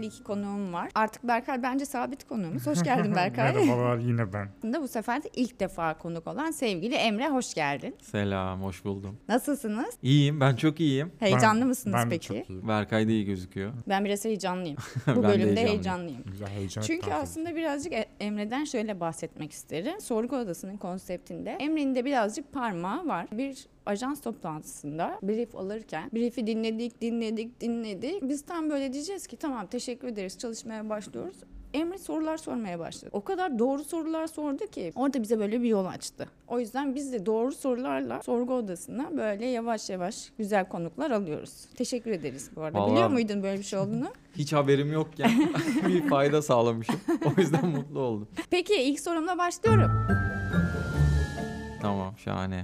normal iki konuğum var. Artık Berkay bence sabit konuğumuz. Hoş geldin Berkay. Merhabalar yine ben. Bu sefer de ilk defa konuk olan sevgili Emre hoş geldin. Selam, hoş buldum. Nasılsınız? İyiyim, ben çok iyiyim. Heyecanlı Ben- mısınız ben peki? çok iyiyim. Berkay da iyi gözüküyor. Ben biraz heyecanlıyım. Ben Bu de bölümde heyecanlıyım. heyecanlıyım. Güzel heyecan Çünkü aslında birazcık E- Emre'den şöyle bahsetmek isterim. Sorgu odasının konseptinde Emre'nin de birazcık parmağı var. Bir ajans toplantısında brief alırken brief'i dinledik, dinledik, dinledik. Biz tam böyle diyeceğiz ki tamam teşekkür ederiz çalışmaya başlıyoruz. Emre sorular sormaya başladı. O kadar doğru sorular sordu ki orada bize böyle bir yol açtı. O yüzden biz de doğru sorularla sorgu odasına böyle yavaş yavaş güzel konuklar alıyoruz. Teşekkür ederiz bu arada. Vallahi- Biliyor muydun böyle bir şey olduğunu? Hiç haberim yokken bir fayda sağlamışım. O yüzden mutlu oldum. Peki ilk sorumla başlıyorum. Tamam, şahane.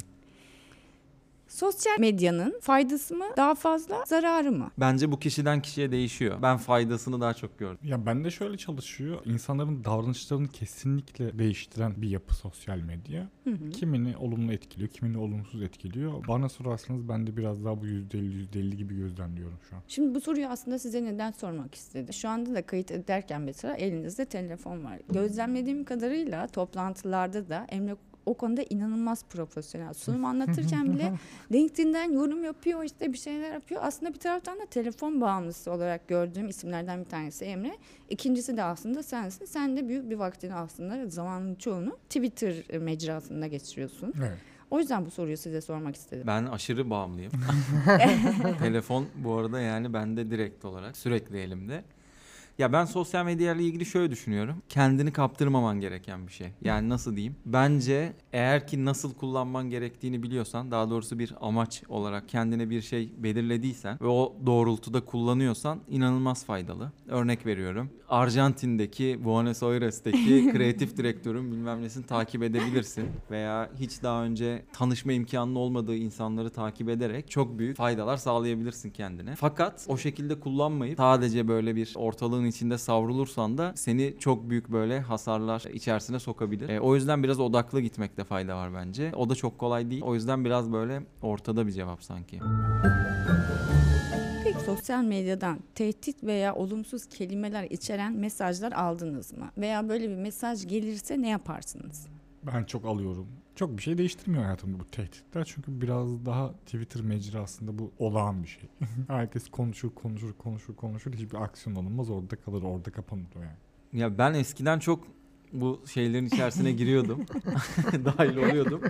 Sosyal medyanın faydası mı daha fazla, zararı mı? Bence bu kişiden kişiye değişiyor. Ben faydasını daha çok gördüm. Ya bende şöyle çalışıyor. İnsanların davranışlarını kesinlikle değiştiren bir yapı sosyal medya. Hı hı. Kimini olumlu etkiliyor, kimini olumsuz etkiliyor. Bana sorarsanız ben de biraz daha bu %50 %50 gibi gözlemliyorum şu an. Şimdi bu soruyu aslında size neden sormak istedim. Şu anda da kayıt ederken mesela elinizde telefon var. Gözlemlediğim kadarıyla toplantılarda da Emre o konuda inanılmaz profesyonel. Sunum anlatırken bile LinkedIn'den yorum yapıyor, işte bir şeyler yapıyor. Aslında bir taraftan da telefon bağımlısı olarak gördüğüm isimlerden bir tanesi Emre. İkincisi de aslında sensin. Sen de büyük bir vaktini aslında zamanın çoğunu Twitter mecrasında geçiriyorsun. Evet. O yüzden bu soruyu size sormak istedim. Ben aşırı bağımlıyım. Telefon bu arada yani bende direkt olarak sürekli elimde. Ya ben sosyal medya ile ilgili şöyle düşünüyorum. Kendini kaptırmaman gereken bir şey. Yani nasıl diyeyim? Bence eğer ki nasıl kullanman gerektiğini biliyorsan, daha doğrusu bir amaç olarak kendine bir şey belirlediysen ve o doğrultuda kullanıyorsan inanılmaz faydalı. Örnek veriyorum. Arjantin'deki Buenos Aires'teki kreatif direktörün bilmem nesini takip edebilirsin veya hiç daha önce tanışma imkanının olmadığı insanları takip ederek çok büyük faydalar sağlayabilirsin kendine. Fakat o şekilde kullanmayıp sadece böyle bir ortalığın içinde savrulursan da seni çok büyük böyle hasarlar içerisine sokabilir. E, o yüzden biraz odaklı gitmekte fayda var bence. O da çok kolay değil. O yüzden biraz böyle ortada bir cevap sanki. Peki sosyal medyadan tehdit veya olumsuz kelimeler içeren mesajlar aldınız mı? Veya böyle bir mesaj gelirse ne yaparsınız? Ben çok alıyorum. Çok bir şey değiştirmiyor hayatımda bu tehditler. Çünkü biraz daha Twitter mecrasında bu olağan bir şey. Herkes konuşur, konuşur, konuşur, konuşur. Hiçbir aksiyon alınmaz. Orada kalır, orada kapanır o yani. Ya ben eskiden çok bu şeylerin içerisine giriyordum. Dahil oluyordum.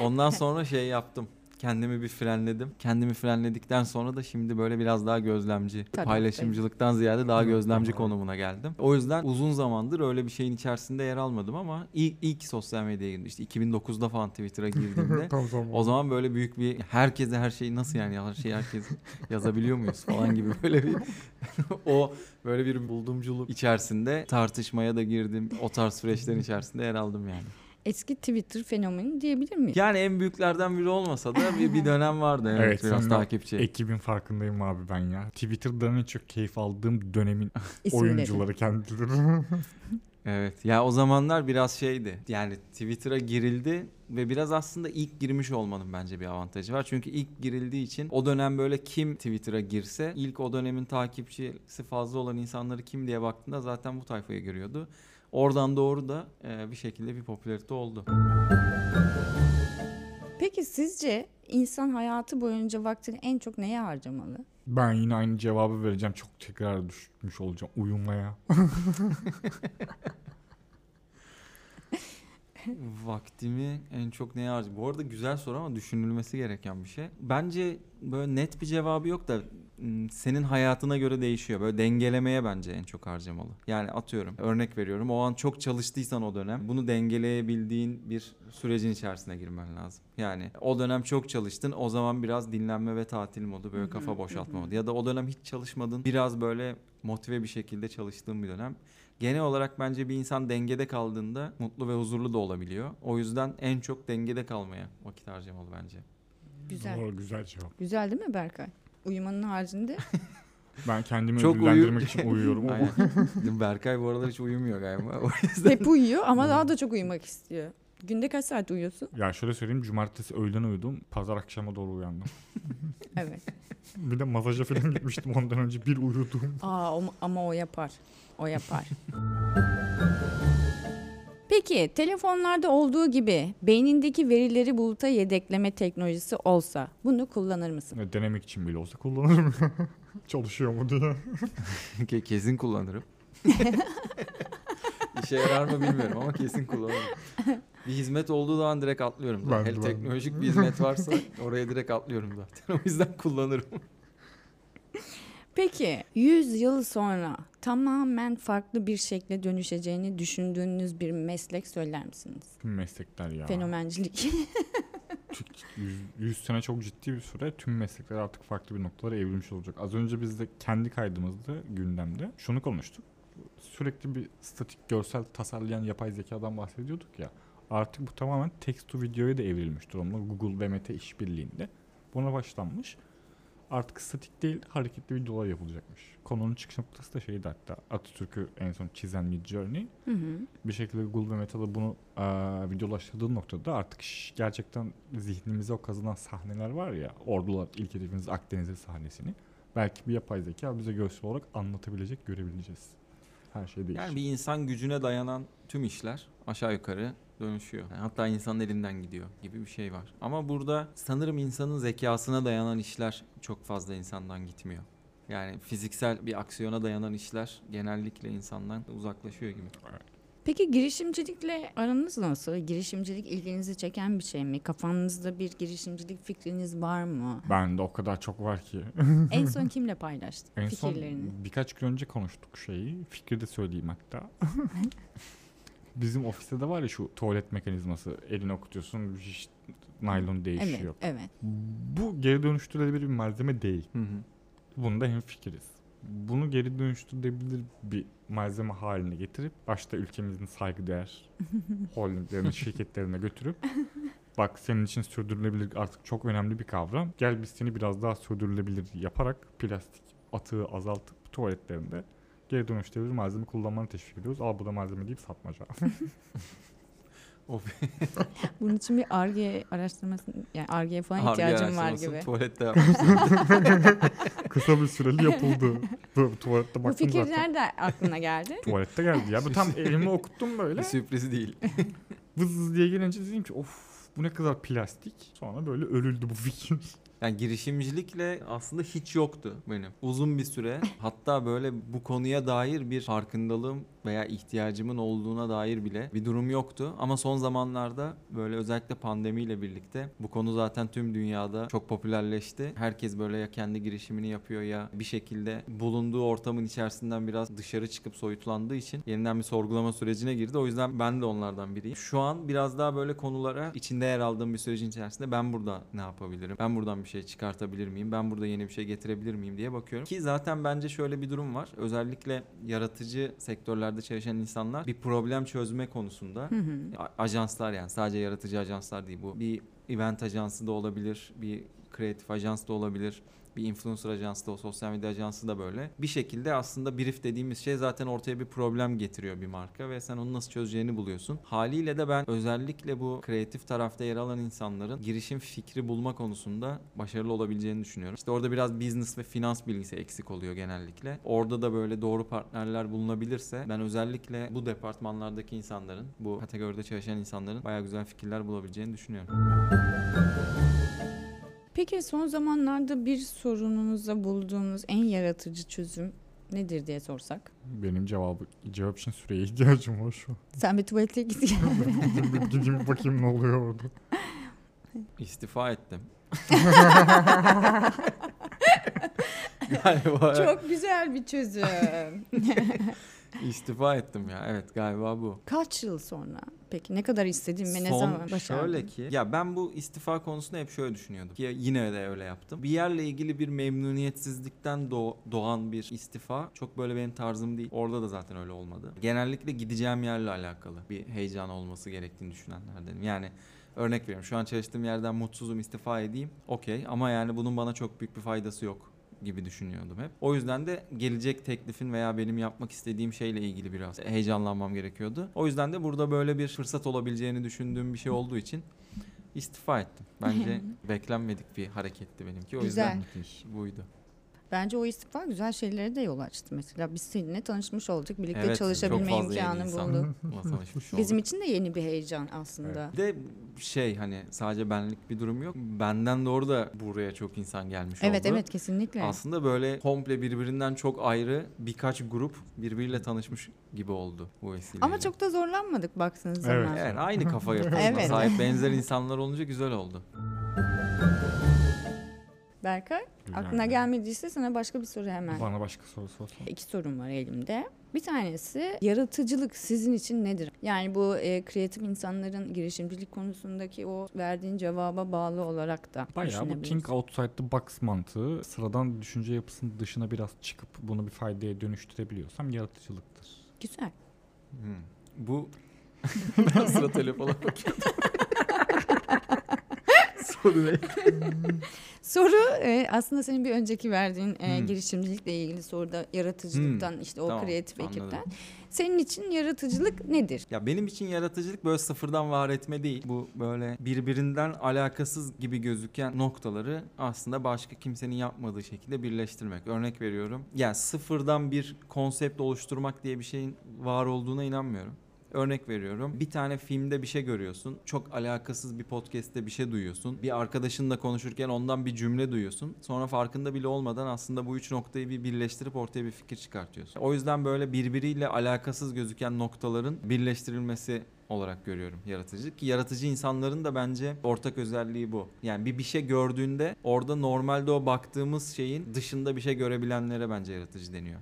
Ondan sonra şey yaptım. Kendimi bir frenledim. Kendimi frenledikten sonra da şimdi böyle biraz daha gözlemci, Tabii. paylaşımcılıktan ziyade daha gözlemci konumuna geldim. O yüzden uzun zamandır öyle bir şeyin içerisinde yer almadım ama ilk, ilk sosyal medyaya girdim. İşte 2009'da falan Twitter'a girdiğimde Tam zaman. o zaman böyle büyük bir herkese her şeyi nasıl yani her şeyi herkes yazabiliyor muyuz falan gibi böyle bir o böyle bir buldumculuk içerisinde tartışmaya da girdim. O tarz süreçlerin içerisinde yer aldım yani. Eski Twitter fenomeni diyebilir miyiz? Yani en büyüklerden biri olmasa da bir, bir dönem vardı evet, Evet, biraz takipçi. Ekibin farkındayım abi ben ya. Twitter'dan en çok keyif aldığım dönemin İsimleri. oyuncuları kendileri. Evet ya o zamanlar biraz şeydi yani Twitter'a girildi ve biraz aslında ilk girmiş olmanın bence bir avantajı var. Çünkü ilk girildiği için o dönem böyle kim Twitter'a girse ilk o dönemin takipçisi fazla olan insanları kim diye baktığında zaten bu tayfaya giriyordu. Oradan doğru da e, bir şekilde bir popülarite oldu. Peki sizce insan hayatı boyunca vaktini en çok neye harcamalı? Ben yine aynı cevabı vereceğim. Çok tekrar düşmüş olacağım. Uyumaya. Vaktimi en çok neye harcıyorum? Bu arada güzel soru ama düşünülmesi gereken bir şey. Bence böyle net bir cevabı yok da senin hayatına göre değişiyor. Böyle dengelemeye bence en çok harcamalı. Yani atıyorum örnek veriyorum. O an çok çalıştıysan o dönem bunu dengeleyebildiğin bir sürecin içerisine girmen lazım. Yani o dönem çok çalıştın o zaman biraz dinlenme ve tatil modu böyle kafa boşaltma modu. Ya da o dönem hiç çalışmadın biraz böyle motive bir şekilde çalıştığın bir dönem. Genel olarak bence bir insan dengede kaldığında mutlu ve huzurlu da olabiliyor. O yüzden en çok dengede kalmaya vakit harcamalı bence. Güzel. Doğru güzel cevap. Güzel değil mi Berkay? Uyumanın haricinde Ben kendimi Çok ödüllendirmek uyu- için uyuyorum. Berkay bu aralar hiç uyumuyor galiba. O yüzden hep uyuyor ama daha da çok uyumak istiyor. Günde kaç saat uyuyorsun? ya şöyle söyleyeyim. Cumartesi öğlen uyudum. Pazar akşama doğru uyandım. Evet. Bir de masaja falan gitmiştim ondan önce bir uyudum. Aa o- ama o yapar. O yapar. Peki telefonlarda olduğu gibi beynindeki verileri buluta yedekleme teknolojisi olsa bunu kullanır mısın? Ya Denemek için bile olsa kullanırım. Çalışıyor mu diye. Ke- kesin kullanırım. İşe yarar mı bilmiyorum ama kesin kullanırım. Bir hizmet olduğu zaman direkt atlıyorum. Ben Hele ben teknolojik bir hizmet varsa oraya direkt atlıyorum zaten. O yüzden kullanırım. Peki 100 yıl sonra tamamen farklı bir şekle dönüşeceğini düşündüğünüz bir meslek söyler misiniz? Tüm meslekler ya. Fenomencilik. 100, 100 sene çok ciddi bir süre tüm meslekler artık farklı bir noktalara evrilmiş olacak. Az önce biz de kendi kaydımızda gündemde şunu konuştuk. Sürekli bir statik görsel tasarlayan yapay zekadan bahsediyorduk ya. Artık bu tamamen text to videoya da evrilmiş durumda. Google ve Meta işbirliğinde. Buna başlanmış. Artık statik değil hareketli videolar yapılacakmış. Konunun çıkış noktası da şeydi hatta Atatürk'ü en son çizen Mid Journey Hı hı. bir şekilde Google ve Meta da bunu eee videolaştırdığı noktada artık şş, gerçekten zihnimize o kazınan sahneler var ya ordular ilk hedefimiz Akdeniz'e sahnesini belki bir yapay zeka bize görsel olarak anlatabilecek görebileceğiz. Her şey değişir. Yani bir insan gücüne dayanan tüm işler aşağı yukarı dönüşüyor. Yani hatta insanın elinden gidiyor gibi bir şey var. Ama burada sanırım insanın zekasına dayanan işler çok fazla insandan gitmiyor. Yani fiziksel bir aksiyona dayanan işler genellikle insandan uzaklaşıyor gibi. Peki girişimcilikle aranız nasıl? Girişimcilik ilginizi çeken bir şey mi? Kafanızda bir girişimcilik fikriniz var mı? Bende o kadar çok var ki. en son kimle paylaştın en son fikirlerini? birkaç gün önce konuştuk şeyi. Fikri de söyleyeyim hatta. Bizim ofiste de var ya şu tuvalet mekanizması. Elini okutuyorsun, hiç naylon Evet, değişiyor. evet. Bu geri dönüştürülebilir bir malzeme değil. Hı hı. Bunda hemfikiriz. Bunu geri dönüştürülebilir bir malzeme haline getirip başta ülkemizin saygıdeğer holdinglerine, şirketlerine götürüp bak senin için sürdürülebilir artık çok önemli bir kavram. Gel biz seni biraz daha sürdürülebilir yaparak plastik atığı azaltıp tuvaletlerinde geri dönüştürülebilir malzeme kullanmanı teşvik ediyoruz. Al bu da malzeme deyip satmaca. Bunun için bir ARGE araştırması, yani ARGE'ye falan ihtiyacım var gibi. Tuvalette yapmışsın. Kısa bir süreli yapıldı. Bu tuvalette Bu baktım fikir zaten. nerede aklına geldi? Tuvalette geldi ya. Bu tam elimi okuttum böyle. bir sürpriz değil. Vız diye gelince dedim ki of bu ne kadar plastik. Sonra böyle örüldü bu fikir. Yani girişimcilikle aslında hiç yoktu benim. Uzun bir süre hatta böyle bu konuya dair bir farkındalığım veya ihtiyacımın olduğuna dair bile bir durum yoktu. Ama son zamanlarda böyle özellikle pandemiyle birlikte bu konu zaten tüm dünyada çok popülerleşti. Herkes böyle ya kendi girişimini yapıyor ya bir şekilde bulunduğu ortamın içerisinden biraz dışarı çıkıp soyutlandığı için yeniden bir sorgulama sürecine girdi. O yüzden ben de onlardan biriyim. Şu an biraz daha böyle konulara içinde yer aldığım bir sürecin içerisinde ben burada ne yapabilirim? Ben buradan bir şey çıkartabilir miyim? Ben burada yeni bir şey getirebilir miyim diye bakıyorum. Ki zaten bence şöyle bir durum var. Özellikle yaratıcı sektörlerde çalışan insanlar bir problem çözme konusunda Hı hı. a- ajanslar yani sadece yaratıcı ajanslar değil bu. Bir event ajansı da olabilir, bir kreatif ajans da olabilir. Bir influencer ajansı da o sosyal medya ajansı da böyle. Bir şekilde aslında brief dediğimiz şey zaten ortaya bir problem getiriyor bir marka ve sen onu nasıl çözeceğini buluyorsun. Haliyle de ben özellikle bu kreatif tarafta yer alan insanların girişim fikri bulma konusunda başarılı olabileceğini düşünüyorum. İşte orada biraz business ve finans bilgisi eksik oluyor genellikle. Orada da böyle doğru partnerler bulunabilirse ben özellikle bu departmanlardaki insanların, bu kategoride çalışan insanların bayağı güzel fikirler bulabileceğini düşünüyorum. Peki son zamanlarda bir sorununuza bulduğunuz en yaratıcı çözüm nedir diye sorsak? Benim cevabı cevap için süreye ihtiyacım var şu an. Sen bir tuvalete git. Gideyim bir- Gideyim bir bakayım ne oluyor orada. İstifa ettim. galiba Çok güzel bir çözüm. istifa ettim ya. Evet galiba bu. Kaç yıl sonra? Peki ne kadar istediğin ve ne zaman başardın? şöyle ki ya ben bu istifa konusunda hep şöyle düşünüyordum. Ki yine de öyle yaptım. Bir yerle ilgili bir memnuniyetsizlikten doğ- doğan bir istifa çok böyle benim tarzım değil. Orada da zaten öyle olmadı. Genellikle gideceğim yerle alakalı bir heyecan olması gerektiğini düşünenlerdenim. Yani örnek veriyorum şu an çalıştığım yerden mutsuzum istifa edeyim. Okey ama yani bunun bana çok büyük bir faydası yok gibi düşünüyordum hep. O yüzden de gelecek teklifin veya benim yapmak istediğim şeyle ilgili biraz heyecanlanmam gerekiyordu. O yüzden de burada böyle bir fırsat olabileceğini düşündüğüm bir şey olduğu için istifa ettim. Bence beklenmedik bir hareketti benimki. O Güzel. yüzden Müthiş. buydu. Bence o istifa güzel şeylere de yol açtı mesela. Biz seninle tanışmış olduk. Birlikte Evet, çalışabilme imkanı bulduk. Bizim için de yeni bir heyecan aslında. Bir de şey hani sadece benlik bir durum yok. Benden doğru da buraya çok insan gelmiş Evet oldu. evet kesinlikle. Aslında böyle komple birbirinden çok ayrı birkaç grup birbiriyle tanışmış gibi oldu bu vesileyle. Ama çok da zorlanmadık baktığınız Evet. zaman. Evet aynı kafa yapısına Evet. sahip benzer insanlar olunca güzel oldu. Berkay Güzel. aklına gelmediyse sana başka bir soru hemen. Bana başka soru sorsan. İki sorum var elimde. Bir tanesi yaratıcılık sizin için nedir? Yani bu e, kreatif insanların girişimcilik konusundaki o verdiğin cevaba bağlı olarak da Bayağı bu think outside the box mantığı sıradan düşünce yapısının dışına biraz çıkıp bunu bir faydaya dönüştürebiliyorsam yaratıcılıktır. Güzel. Hmm. Bu sıra telefona bakıyordum. Soru ne? Soru e, aslında senin bir önceki verdiğin e, Hmm. girişimcilikle ilgili soruda yaratıcılıktan işte o Tamam, kreatif anladım. ekipten. Senin için yaratıcılık nedir? Ya benim için yaratıcılık böyle sıfırdan var etme değil. Bu böyle birbirinden alakasız gibi gözüken noktaları aslında başka kimsenin yapmadığı şekilde birleştirmek. Örnek veriyorum. Ya sıfırdan bir konsept oluşturmak diye bir şeyin var olduğuna inanmıyorum. Örnek veriyorum. Bir tane filmde bir şey görüyorsun. Çok alakasız bir podcast'te bir şey duyuyorsun. Bir arkadaşınla konuşurken ondan bir cümle duyuyorsun. Sonra farkında bile olmadan aslında bu üç noktayı bir birleştirip ortaya bir fikir çıkartıyorsun. O yüzden böyle birbiriyle alakasız gözüken noktaların birleştirilmesi olarak görüyorum yaratıcılık. Ki yaratıcı insanların da bence ortak özelliği bu. Yani bir bir şey gördüğünde orada normalde o baktığımız şeyin dışında bir şey görebilenlere bence yaratıcı deniyor.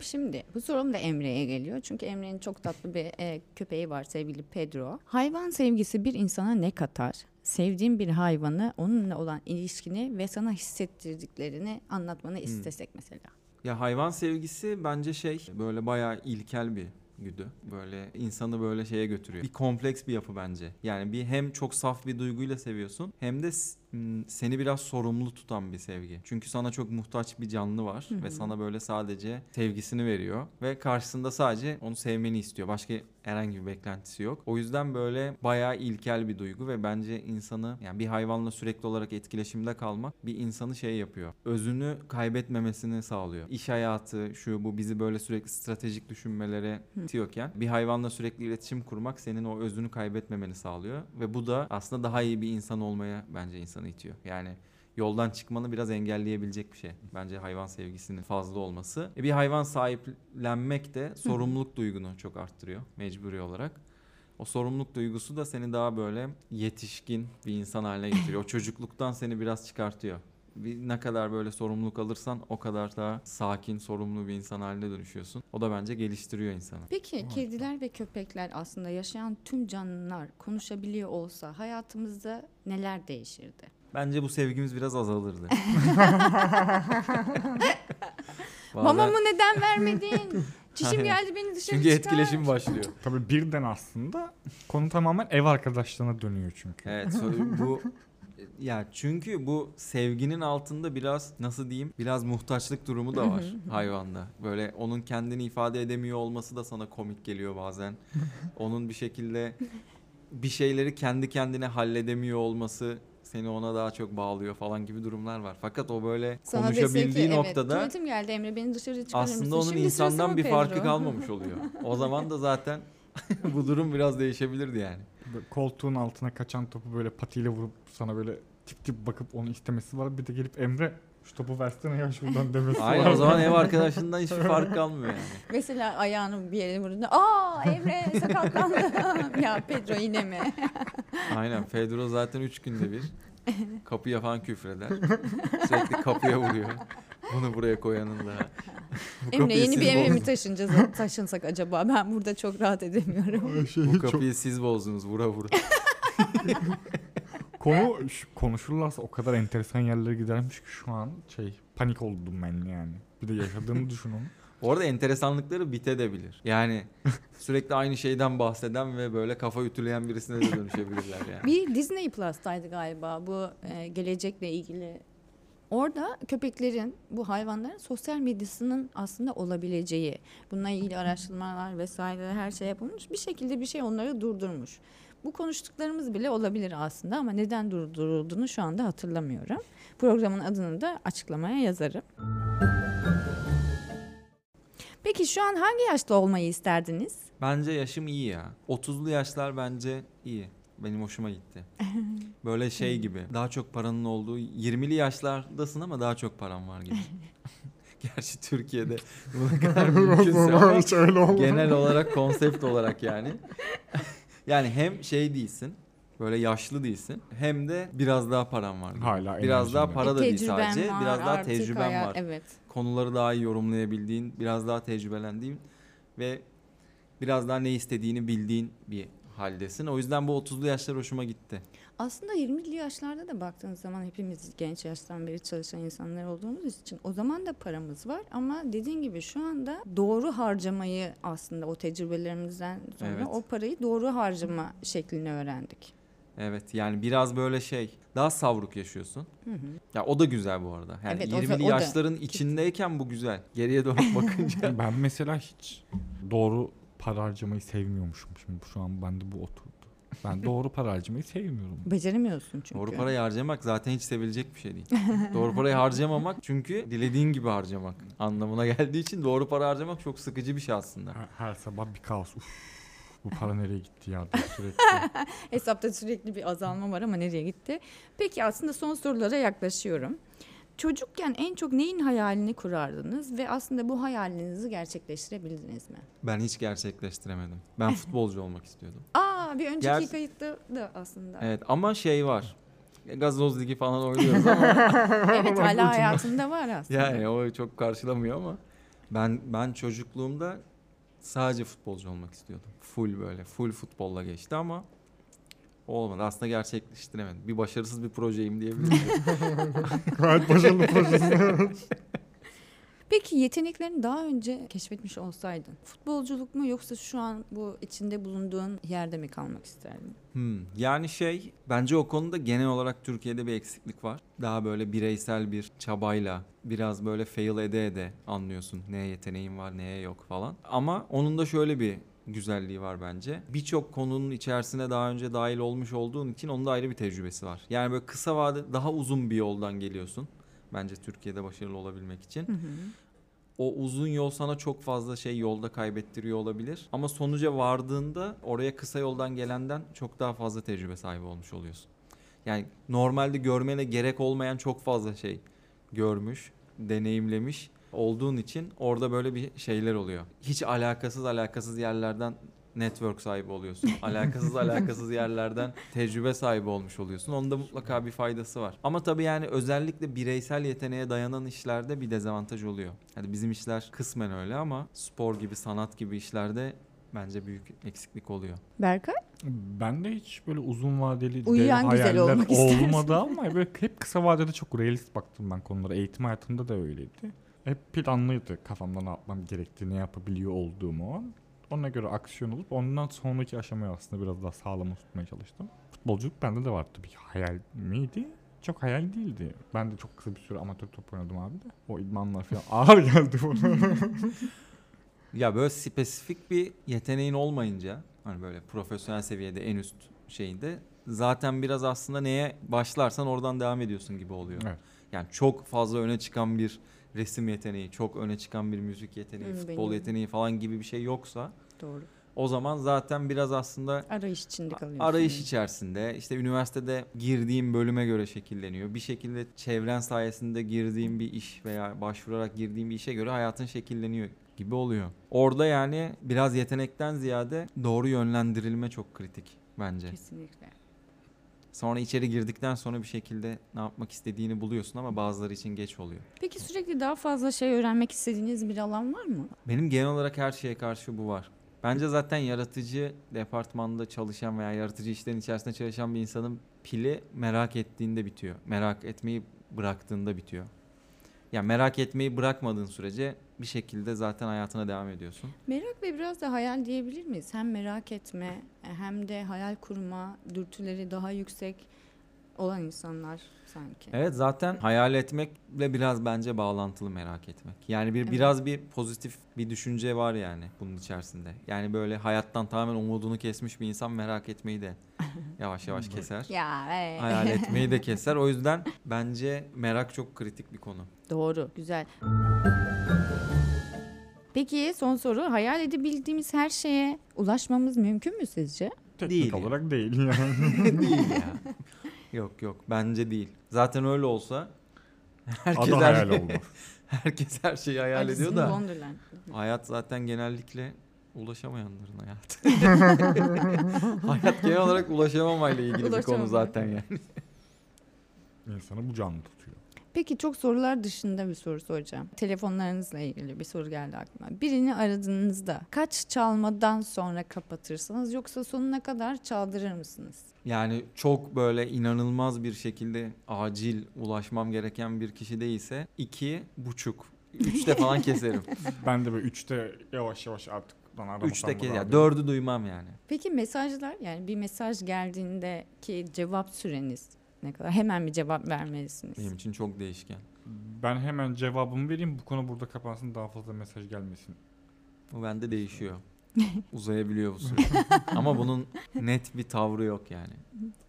Şimdi bu sorum da Emre'ye geliyor. Çünkü Emre'nin çok tatlı bir e, köpeği var sevgili Pedro. Hayvan sevgisi bir insana ne katar? Sevdiğin bir hayvanı, onunla olan ilişkini ve sana hissettirdiklerini anlatmanı istesek mesela. Ya hayvan sevgisi bence şey böyle bayağı ilkel bir güdü. Böyle insanı böyle şeye götürüyor. Bir kompleks bir yapı bence. Yani bir hem çok saf bir duyguyla seviyorsun hem de s- seni biraz sorumlu tutan bir sevgi. Çünkü sana çok muhtaç bir canlı var ve sana böyle sadece sevgisini veriyor ve karşısında sadece onu sevmeni istiyor. Başka herhangi bir beklentisi yok. O yüzden böyle bayağı ilkel bir duygu ve bence insanı yani bir hayvanla sürekli olarak etkileşimde kalmak bir insanı şey yapıyor. Özünü kaybetmemesini sağlıyor. İş hayatı şu bu bizi böyle sürekli stratejik düşünmelere itiyorken bir hayvanla sürekli iletişim kurmak senin o özünü kaybetmemeni sağlıyor ve bu da aslında daha iyi bir insan olmaya bence insanı itiyor. Yani yoldan çıkmanı biraz engelleyebilecek bir şey. Bence hayvan sevgisinin fazla olması. E bir hayvan sahiplenmek de sorumluluk duygunu çok arttırıyor mecburi olarak. O sorumluluk duygusu da seni daha böyle yetişkin bir insan haline getiriyor. O çocukluktan seni biraz çıkartıyor. Bir, ne kadar böyle sorumluluk alırsan o kadar daha sakin, sorumlu bir insan haline dönüşüyorsun. O da bence geliştiriyor insanı. Peki kediler ve köpekler aslında yaşayan tüm canlılar konuşabiliyor olsa hayatımızda neler değişirdi? Bence bu sevgimiz biraz azalırdı. Bazen- Mamamı neden vermedin? Çişim Aynen. geldi beni dışarı Çünkü çıkar. etkileşim başlıyor. Tabii birden aslında konu tamamen ev arkadaşlığına dönüyor çünkü. Evet bu ya çünkü bu sevginin altında biraz nasıl diyeyim biraz muhtaçlık durumu da var hayvanda. Böyle onun kendini ifade edemiyor olması da sana komik geliyor bazen. Onun bir şekilde bir şeyleri kendi kendine halledemiyor olması seni ona daha çok bağlıyor falan gibi durumlar var. Fakat o böyle Sana konuşabildiği ki, evet, noktada tuvaletim geldi Emre beni dışarı çıkarır aslında onun Şimdi insandan bir farkı kalmamış oluyor. O zaman da zaten bu durum biraz değişebilirdi yani. Böyle koltuğun altına kaçan topu böyle patiyle vurup sana böyle tip tip bakıp onu istemesi var. Bir de gelip Emre şu topu versene ya şuradan demesi var. Aynen o zaman ev arkadaşından hiçbir fark kalmıyor yani. Mesela ayağını bir yere vurduğunda aa Emre sakatlandım. ya Pedro yine mi? Aynen Fedro zaten 3 günde bir kapıya falan küfreder. Sürekli kapıya vuruyor. Bunu buraya koyanın da. Emre yeni bir eve mi taşınacağız, taşınsak acaba? Ben burada çok rahat edemiyorum. Şey, Bu çok- kapıyı siz bozdunuz vura vura. Konu şu- konuşurlarsa o kadar enteresan yerlere gidermiş ki şu an şey panik oldum ben yani. Bir de yaşadığımı düşün onu. Orada enteresanlıkları bitebilir. Yani sürekli aynı şeyden bahseden ve böyle kafa ütüleyen birisine de dönüşebilirler yani. Bir Disney Plus'taydı galiba bu e, gelecekle ilgili Orada köpeklerin, bu hayvanların sosyal medyasının aslında olabileceği, bununla ilgili araştırmalar vesaire her şey yapılmış. Bir şekilde bir şey onları durdurmuş. Bu konuştuklarımız bile olabilir aslında ama neden durdurulduğunu şu anda hatırlamıyorum. Programın adını da açıklamaya yazarım. Peki şu an hangi yaşta olmayı isterdiniz? Bence yaşım iyi ya. 30'lu yaşlar bence iyi. Benim hoşuma gitti. Böyle şey gibi. Daha çok paranın olduğu 20'li yaşlardasın ama daha çok paran var gibi. Gerçi Türkiye'de bu kadar mümkünse ama genel olarak konsept olarak yani. yani hem şey değilsin. Böyle yaşlı değilsin. Hem de biraz daha paran var. gibi. Hala Biraz daha para da değil E, Tecrüben sadece. var, Biraz daha tecrüben hayat- var. Evet. Konuları daha iyi yorumlayabildiğin, biraz daha tecrübelendiğin ve biraz daha ne istediğini bildiğin bir haldesin. O yüzden bu 30'lu yaşlar hoşuma gitti. Aslında 20'li yaşlarda da baktığınız zaman hepimiz genç yaştan beri çalışan insanlar olduğumuz için o zaman da paramız var ama dediğin gibi şu anda doğru harcamayı aslında o tecrübelerimizden sonra Evet. o parayı doğru harcama şeklini öğrendik. Evet yani biraz böyle şey daha savruk yaşıyorsun. Hı hı. Ya o da güzel bu arada. Yani Evet, o da- 20'li o da. yaşların içindeyken bu güzel. Geriye dönüp bakınca. Ben mesela hiç doğru para harcamayı sevmiyormuşum. Şimdi şu an bende bu oturdu. Ben doğru para harcamayı sevmiyorum. Beceremiyorsun çünkü. Doğru parayı harcamak zaten hiç sevilecek bir şey değil. doğru parayı harcamamak çünkü dilediğin gibi harcamak anlamına geldiği için doğru para harcamak çok sıkıcı bir şey aslında. Her, her sabah bir kaos. Uf, bu para nereye gitti ya sürekli. Hesapta sürekli bir azalma var ama nereye gitti? Peki aslında son sorulara yaklaşıyorum. Çocukken en çok neyin hayalini kurardınız ve aslında bu hayalinizi gerçekleştirebildiniz mi? Ben hiç gerçekleştiremedim. Ben futbolcu olmak istiyordum. Aa bir önceki Ger- kayıtta da aslında. Evet ama şey var. Gazoz ligi falan oynuyoruz ama Evet hala hayatında var aslında. yani o çok karşılamıyor ama ben ben çocukluğumda sadece futbolcu olmak istiyordum. Full böyle full futbolla geçti ama olmadı. Aslında gerçekleştiremedim. Bir başarısız bir projeyim diyebilirim. Gayet başarılı projesi. Peki yeteneklerini daha önce keşfetmiş olsaydın futbolculuk mu yoksa şu an bu içinde bulunduğun yerde mi kalmak isterdin? Hmm, yani şey bence o konuda genel olarak Türkiye'de bir eksiklik var. Daha böyle bireysel bir çabayla biraz böyle fail ede ede anlıyorsun neye yeteneğin var neye yok falan. Ama onun da şöyle bir güzelliği var bence. Birçok konunun içerisine daha önce dahil olmuş olduğun için onun da ayrı bir tecrübesi var. Yani böyle kısa vade daha uzun bir yoldan geliyorsun. Bence Türkiye'de başarılı olabilmek için. Hı hı. O uzun yol sana çok fazla şey yolda kaybettiriyor olabilir. Ama sonuca vardığında oraya kısa yoldan gelenden çok daha fazla tecrübe sahibi olmuş oluyorsun. Yani normalde görmene gerek olmayan çok fazla şey görmüş, deneyimlemiş olduğun için orada böyle bir şeyler oluyor. Hiç alakasız alakasız yerlerden network sahibi oluyorsun. Alakasız alakasız yerlerden tecrübe sahibi olmuş oluyorsun. Onun da mutlaka bir faydası var. Ama tabii yani özellikle bireysel yeteneğe dayanan işlerde bir dezavantaj oluyor. Yani bizim işler kısmen öyle ama spor gibi, sanat gibi işlerde bence büyük eksiklik oluyor. Berkay? Ben de hiç böyle uzun vadeli dev Uyuyan güzel hayaller olmadı ama böyle hep kısa vadede çok realist baktım ben konulara. Eğitim hayatımda da öyleydi. Hep planlıydı kafamda ne yapmam gerektiği, ne yapabiliyor olduğumu. Ona göre aksiyon olup ondan sonraki aşamayı aslında biraz daha sağlam tutmaya çalıştım. Futbolculuk bende de vardı. Bir hayal miydi? Çok hayal değildi. Ben de çok kısa bir süre amatör top oynadım abi de. O idmanlar falan ağır geldi bana. Ya böyle spesifik bir yeteneğin olmayınca hani böyle profesyonel seviyede en üst şeyinde zaten biraz aslında neye başlarsan oradan devam ediyorsun gibi oluyor. evet. Yani çok fazla öne çıkan bir resim yeteneği, çok öne çıkan bir müzik yeteneği, Hı, futbol benim. yeteneği falan gibi bir şey yoksa Doğru. o zaman zaten biraz aslında Arayış içinde kalıyorsun. arayış içerisinde işte üniversitede girdiğim bölüme göre şekilleniyor. Bir şekilde çevren sayesinde girdiğim bir iş veya başvurarak girdiğim bir işe göre hayatın şekilleniyor gibi oluyor. Orada yani biraz yetenekten ziyade doğru yönlendirilme çok kritik bence. Kesinlikle. Sonra içeri girdikten sonra bir şekilde ne yapmak istediğini buluyorsun ama bazıları için geç oluyor. Peki sürekli daha fazla şey öğrenmek istediğiniz bir alan var mı? Benim genel olarak her şeye karşı bu var. Bence zaten yaratıcı departmanda çalışan veya yaratıcı işlerin içerisinde çalışan bir insanın pili merak ettiğinde bitiyor. Merak etmeyi bıraktığında bitiyor. Yani merak etmeyi bırakmadığın sürece bir şekilde zaten hayatına devam ediyorsun. Merak ve biraz da hayal diyebilir miyiz? Hem merak etme hem de hayal kurma, dürtüleri daha yüksek olan insanlar sanki. Evet zaten hayal etmekle biraz bence bağlantılı merak etmek. Yani bir Evet. biraz bir pozitif bir düşünce var yani bunun içerisinde. Yani böyle hayattan tamamen umudunu kesmiş bir insan merak etmeyi de yavaş yavaş keser. Ya evet. Hayal etmeyi de keser. O yüzden bence merak çok kritik bir konu. Doğru, güzel. Peki son soru. Hayal edebildiğimiz her şeye ulaşmamız mümkün mü sizce? Teknik Değil olarak değil yani. değil ya. Yok yok bence değil. Zaten öyle olsa herkes Adı her, hayal oldu. herkes her şeyi hayal Alice ediyor da Wonderland. hayat zaten genellikle ulaşamayanların hayatı. hayat genel olarak ulaşamamayla ilgili bir konu Ulaşamama. zaten yani. İnsanı bu canlı tutuyor. Peki çok sorular dışında bir soru soracağım. Telefonlarınızla ilgili bir soru geldi aklıma. Birini aradığınızda kaç çalmadan sonra kapatırsınız yoksa sonuna kadar çaldırır mısınız? Yani çok böyle inanılmaz bir şekilde acil ulaşmam gereken bir kişi değilse iki buçuk, üçte falan keserim. Ben de böyle üçte yavaş yavaş artık lan aramasam üçte mı kes, daha ya dördü duymam yani. Peki mesajlar yani bir mesaj geldiğindeki cevap süreniz ne kadar? Hemen bir cevap vermelisiniz. Benim için çok değişken. Ben hemen cevabımı vereyim bu konu burada kapansın daha fazla mesaj gelmesin. Bu bende değişiyor. Uzayabiliyor bu süre. Ama bunun net bir tavrı yok yani.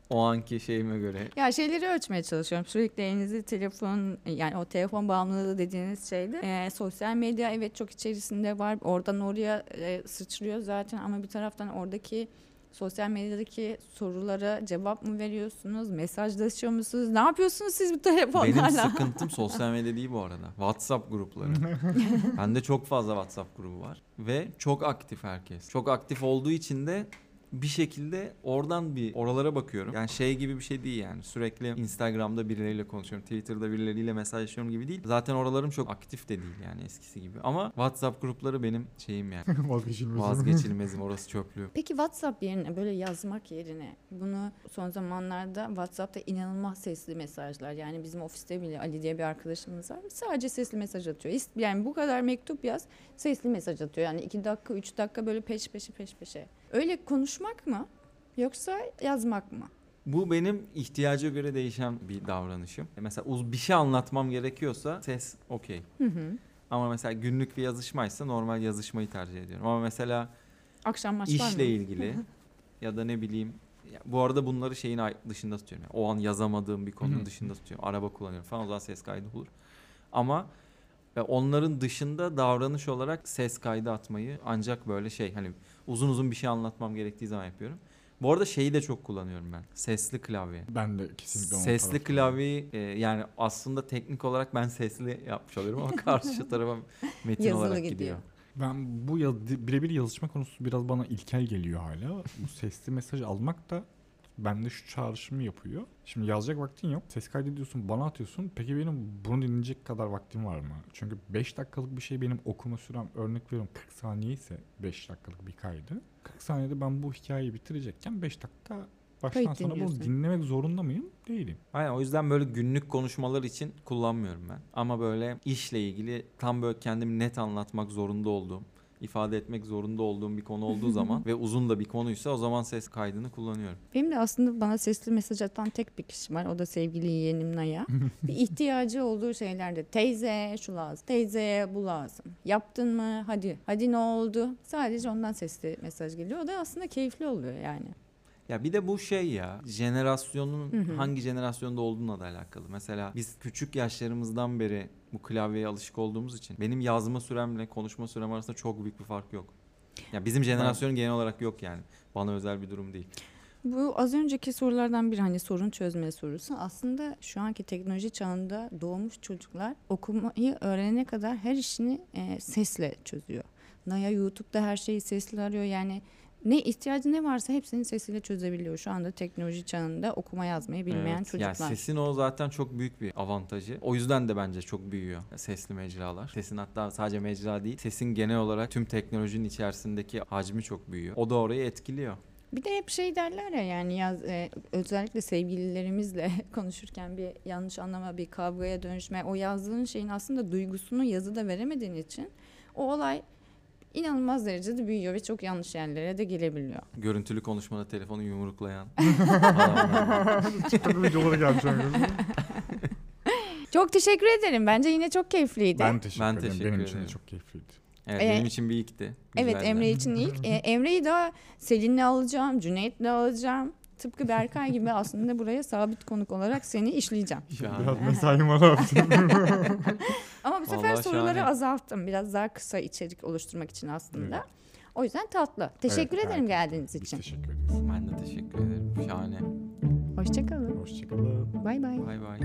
O anki şeyime göre. Ya şeyleri ölçmeye çalışıyorum. Sürekli elinizi telefon yani o telefon bağımlılığı dediğiniz şeyde e, sosyal medya evet çok içerisinde var. Oradan oraya e, sıçrıyor zaten ama bir taraftan oradaki sosyal medyadaki sorulara cevap mı veriyorsunuz? Mesajlaşıyor musunuz? Ne yapıyorsunuz siz bu Benim telefonlarla? sıkıntım sosyal medya değil bu arada. WhatsApp grupları. Bende çok fazla WhatsApp grubu var. Ve çok aktif herkes. Çok aktif olduğu için de bir şekilde oradan bir oralara bakıyorum. Yani şey gibi bir şey değil yani. Sürekli Instagram'da birileriyle konuşuyorum. Twitter'da birileriyle mesajlaşıyorum gibi değil. Zaten oralarım çok aktif de değil yani eskisi gibi. Ama WhatsApp grupları benim şeyim yani. Vazgeçilmez. Vazgeçilmezim orası çöplüğü. Peki WhatsApp yerine böyle yazmak yerine bunu son zamanlarda WhatsApp'ta inanılmaz sesli mesajlar yani bizim ofiste bile Ali diye bir arkadaşımız var sadece sesli mesaj atıyor. Yani bu kadar mektup yaz sesli mesaj atıyor yani iki dakika üç dakika böyle peş peşe peş peşe. Öyle konuşmak mı yoksa yazmak mı? Bu benim ihtiyaca göre değişen bir davranışım. Mesela uz bir şey anlatmam gerekiyorsa ses okey. Ama mesela günlük bir yazışmaysa normal yazışmayı tercih ediyorum. Ama mesela Akşam maç var mı? işle ilgili ya da ne bileyim ya bu arada bunları şeyin ay- dışında tutuyorum. Yani o an yazamadığım bir konunun dışında tutuyorum. Araba kullanıyorum falan o zaman ses kaydı olur. Ama onların dışında davranış olarak ses kaydı atmayı ancak böyle şey hani uzun uzun bir şey anlatmam gerektiği zaman yapıyorum. Bu arada şeyi de çok kullanıyorum ben. Sesli klavye. Ben de kesinlikle onun Sesli klavyeyi e, yani aslında teknik olarak ben sesli yapmış oluyorum ama karşı tarafa metin Yazılı olarak gidiyor. gidiyor. Ben bu yaz, birebir yazışma konusu biraz bana ilkel geliyor hala. Bu sesli mesaj almak da bende şu çağrışımı yapıyor. Şimdi yazacak vaktin yok. Ses kaydediyorsun, bana atıyorsun. Peki benim bunu dinleyecek kadar vaktim var mı? Çünkü 5 dakikalık bir şey benim okuma sürem örnek veriyorum 40 saniye ise 5 dakikalık bir kaydı. 40 saniyede ben bu hikayeyi bitirecekken 5 dakika baştan Kayıt sona bunu dinlemek zorunda mıyım? Değilim. Aynen o yüzden böyle günlük konuşmalar için kullanmıyorum ben. Ama böyle işle ilgili tam böyle kendimi net anlatmak zorunda olduğum, ifade etmek zorunda olduğum bir konu olduğu zaman ve uzun da bir konuysa o zaman ses kaydını kullanıyorum. Benim de aslında bana sesli mesaj atan tek bir kişi var. O da sevgili yeğenim Naya. bir ihtiyacı olduğu şeylerde teyze şu lazım, teyzeye bu lazım. Yaptın mı? Hadi. Hadi ne oldu? Sadece ondan sesli mesaj geliyor. O da aslında keyifli oluyor yani. Ya bir de bu şey ya jenerasyonun Hı hı. hangi jenerasyonda olduğuna da alakalı. Mesela biz küçük yaşlarımızdan beri bu klavyeye alışık olduğumuz için benim yazma süremle konuşma sürem arasında çok büyük bir fark yok. Ya bizim jenerasyonun genel olarak yok yani. Bana özel bir durum değil. Bu az önceki sorulardan bir hani sorun çözme sorusu. Aslında şu anki teknoloji çağında doğmuş çocuklar okumayı öğrenene kadar her işini e, sesle çözüyor. Naya YouTube'da her şeyi sesli arıyor. Yani ne ihtiyacı ne varsa hepsini sesiyle çözebiliyor. Şu anda teknoloji çağında okuma yazmayı bilmeyen Evet, çocuklar. Yani sesin o zaten çok büyük bir avantajı. O yüzden de bence çok büyüyor sesli mecralar. Sesin hatta sadece mecra değil, sesin genel olarak tüm teknolojinin içerisindeki hacmi çok büyüyor. O da orayı etkiliyor. Bir de hep şey derler ya yani yaz, e, özellikle sevgililerimizle konuşurken bir yanlış anlama bir kavgaya dönüşme o yazdığın şeyin aslında duygusunu yazıda veremediğin için o olay inanılmaz derecede büyüyor ve çok yanlış yerlere de gelebiliyor. Görüntülü konuşmada telefonu yumruklayan. TikTok videoları geldi şu an gözüme. Çok teşekkür ederim. Bence yine çok keyifliydi. Ben teşekkür Ben ederim. teşekkür Benim için de ederim. çok keyifliydi. Evet Ee, benim için bir ilkti. Evet Güzeldi. Emre için ilk. Ee, Emre'yi de Selin'le alacağım, Cüneyt'le alacağım. Tıpkı Berkay gibi aslında buraya sabit konuk olarak seni işleyeceğim. Şahane. Biraz mesaim var abi. Ama bu sefer Vallahi soruları şahane. azalttım. Biraz daha kısa içerik oluşturmak için aslında. Evet. O yüzden tatlı. Teşekkür Evet, ederim gayet geldiğiniz Biz için. teşekkür ederiz. Ben de teşekkür ederim. Şahane. Hoşçakalın. Hoşçakalın. Bay bay. Bay bay.